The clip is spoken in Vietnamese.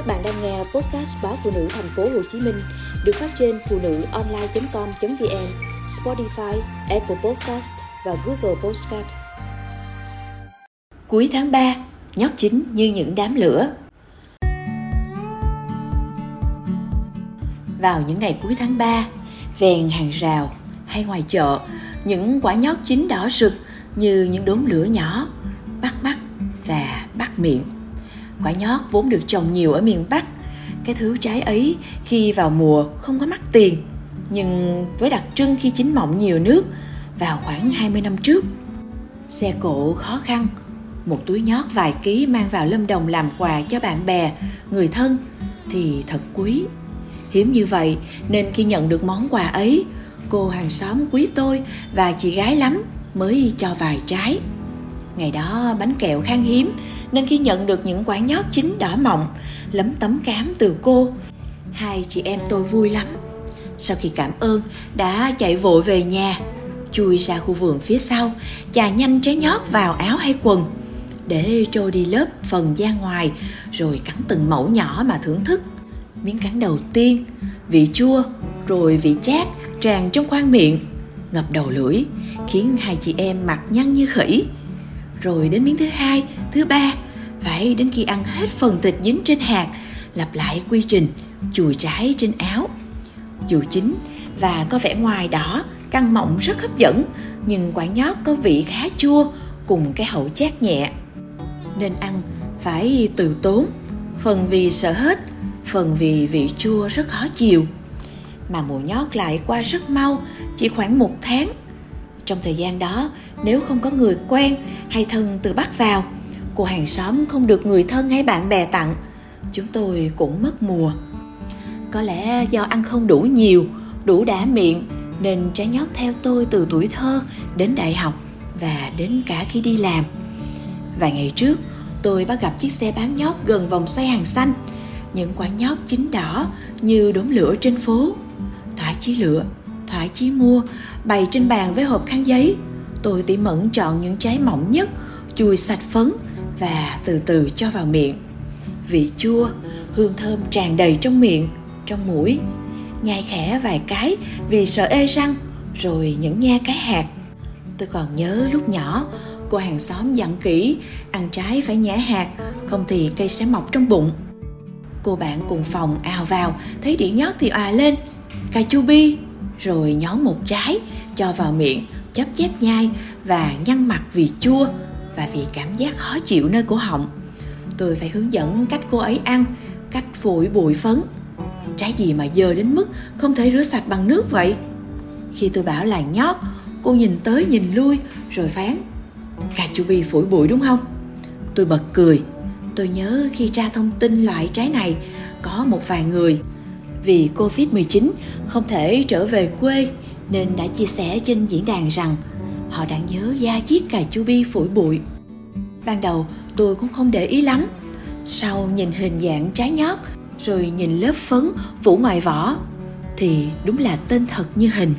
Các bạn đang nghe podcast báo phụ nữ thành phố Hồ Chí Minh được phát trên phụ nữ online.com.vn, Spotify, Apple Podcast và Google Podcast. Cuối tháng 3, nhót chín như những đám lửa. Vào những ngày cuối tháng 3, ven hàng rào hay ngoài chợ, những quả nhót chín đỏ rực như những đốm lửa nhỏ, bắt mắt và bắt miệng Quả nhót vốn được trồng nhiều ở miền Bắc. Cái thứ trái ấy khi vào mùa không có mắc tiền, nhưng với đặc trưng khi chín mọng nhiều nước vào khoảng 20 năm trước. Xe cộ khó khăn, một túi nhót vài ký mang vào Lâm Đồng làm quà cho bạn bè, người thân thì thật quý. Hiếm như vậy nên khi nhận được món quà ấy, cô hàng xóm quý tôi và chị gái lắm mới cho vài trái. Ngày đó bánh kẹo khan hiếm nên khi nhận được những quả nhót chín đỏ mọng, lấm tấm cám từ cô, hai chị em tôi vui lắm. Sau khi cảm ơn, đã chạy vội về nhà, chui ra khu vườn phía sau, chà nhanh trái nhót vào áo hay quần, để trôi đi lớp phần da ngoài, rồi cắn từng mẫu nhỏ mà thưởng thức. Miếng cắn đầu tiên, vị chua, rồi vị chát tràn trong khoang miệng, ngập đầu lưỡi, khiến hai chị em mặt nhăn như khỉ rồi đến miếng thứ hai, thứ ba. Phải đến khi ăn hết phần thịt dính trên hạt, lặp lại quy trình, chùi trái trên áo. Dù chín và có vẻ ngoài đỏ, căng mọng rất hấp dẫn, nhưng quả nhót có vị khá chua cùng cái hậu chát nhẹ. Nên ăn phải từ tốn, phần vì sợ hết, phần vì vị chua rất khó chịu mà mùa nhót lại qua rất mau, chỉ khoảng một tháng trong thời gian đó, nếu không có người quen hay thân từ bắc vào, cô hàng xóm không được người thân hay bạn bè tặng. Chúng tôi cũng mất mùa. Có lẽ do ăn không đủ nhiều, đủ đã miệng, nên trái nhót theo tôi từ tuổi thơ đến đại học và đến cả khi đi làm. Vài ngày trước, tôi bắt gặp chiếc xe bán nhót gần vòng xoay hàng xanh. Những quả nhót chín đỏ như đốm lửa trên phố. Thỏa chí lửa thoải chí mua, bày trên bàn với hộp khăn giấy. Tôi tỉ mẩn chọn những trái mỏng nhất, chùi sạch phấn và từ từ cho vào miệng. Vị chua, hương thơm tràn đầy trong miệng, trong mũi. Nhai khẽ vài cái vì sợ ê răng, rồi những nha cái hạt. Tôi còn nhớ lúc nhỏ, cô hàng xóm dặn kỹ, ăn trái phải nhả hạt, không thì cây sẽ mọc trong bụng. Cô bạn cùng phòng ào vào, thấy đĩa nhót thì òa lên, cà chua bi rồi nhón một trái, cho vào miệng chấp chép nhai và nhăn mặt vì chua và vì cảm giác khó chịu nơi cổ họng. Tôi phải hướng dẫn cách cô ấy ăn, cách phổi bụi phấn. Trái gì mà dơ đến mức không thể rửa sạch bằng nước vậy? Khi tôi bảo là nhót, cô nhìn tới nhìn lui, rồi phán, cà chua bi phổi bụi đúng không? Tôi bật cười. Tôi nhớ khi tra thông tin loại trái này, có một vài người vì Covid-19 không thể trở về quê nên đã chia sẻ trên diễn đàn rằng họ đang nhớ da diết cà chua bi phủi bụi. Ban đầu, tôi cũng không để ý lắm. Sau nhìn hình dạng trái nhót, rồi nhìn lớp phấn phủ ngoài vỏ thì đúng là tên thật như hình.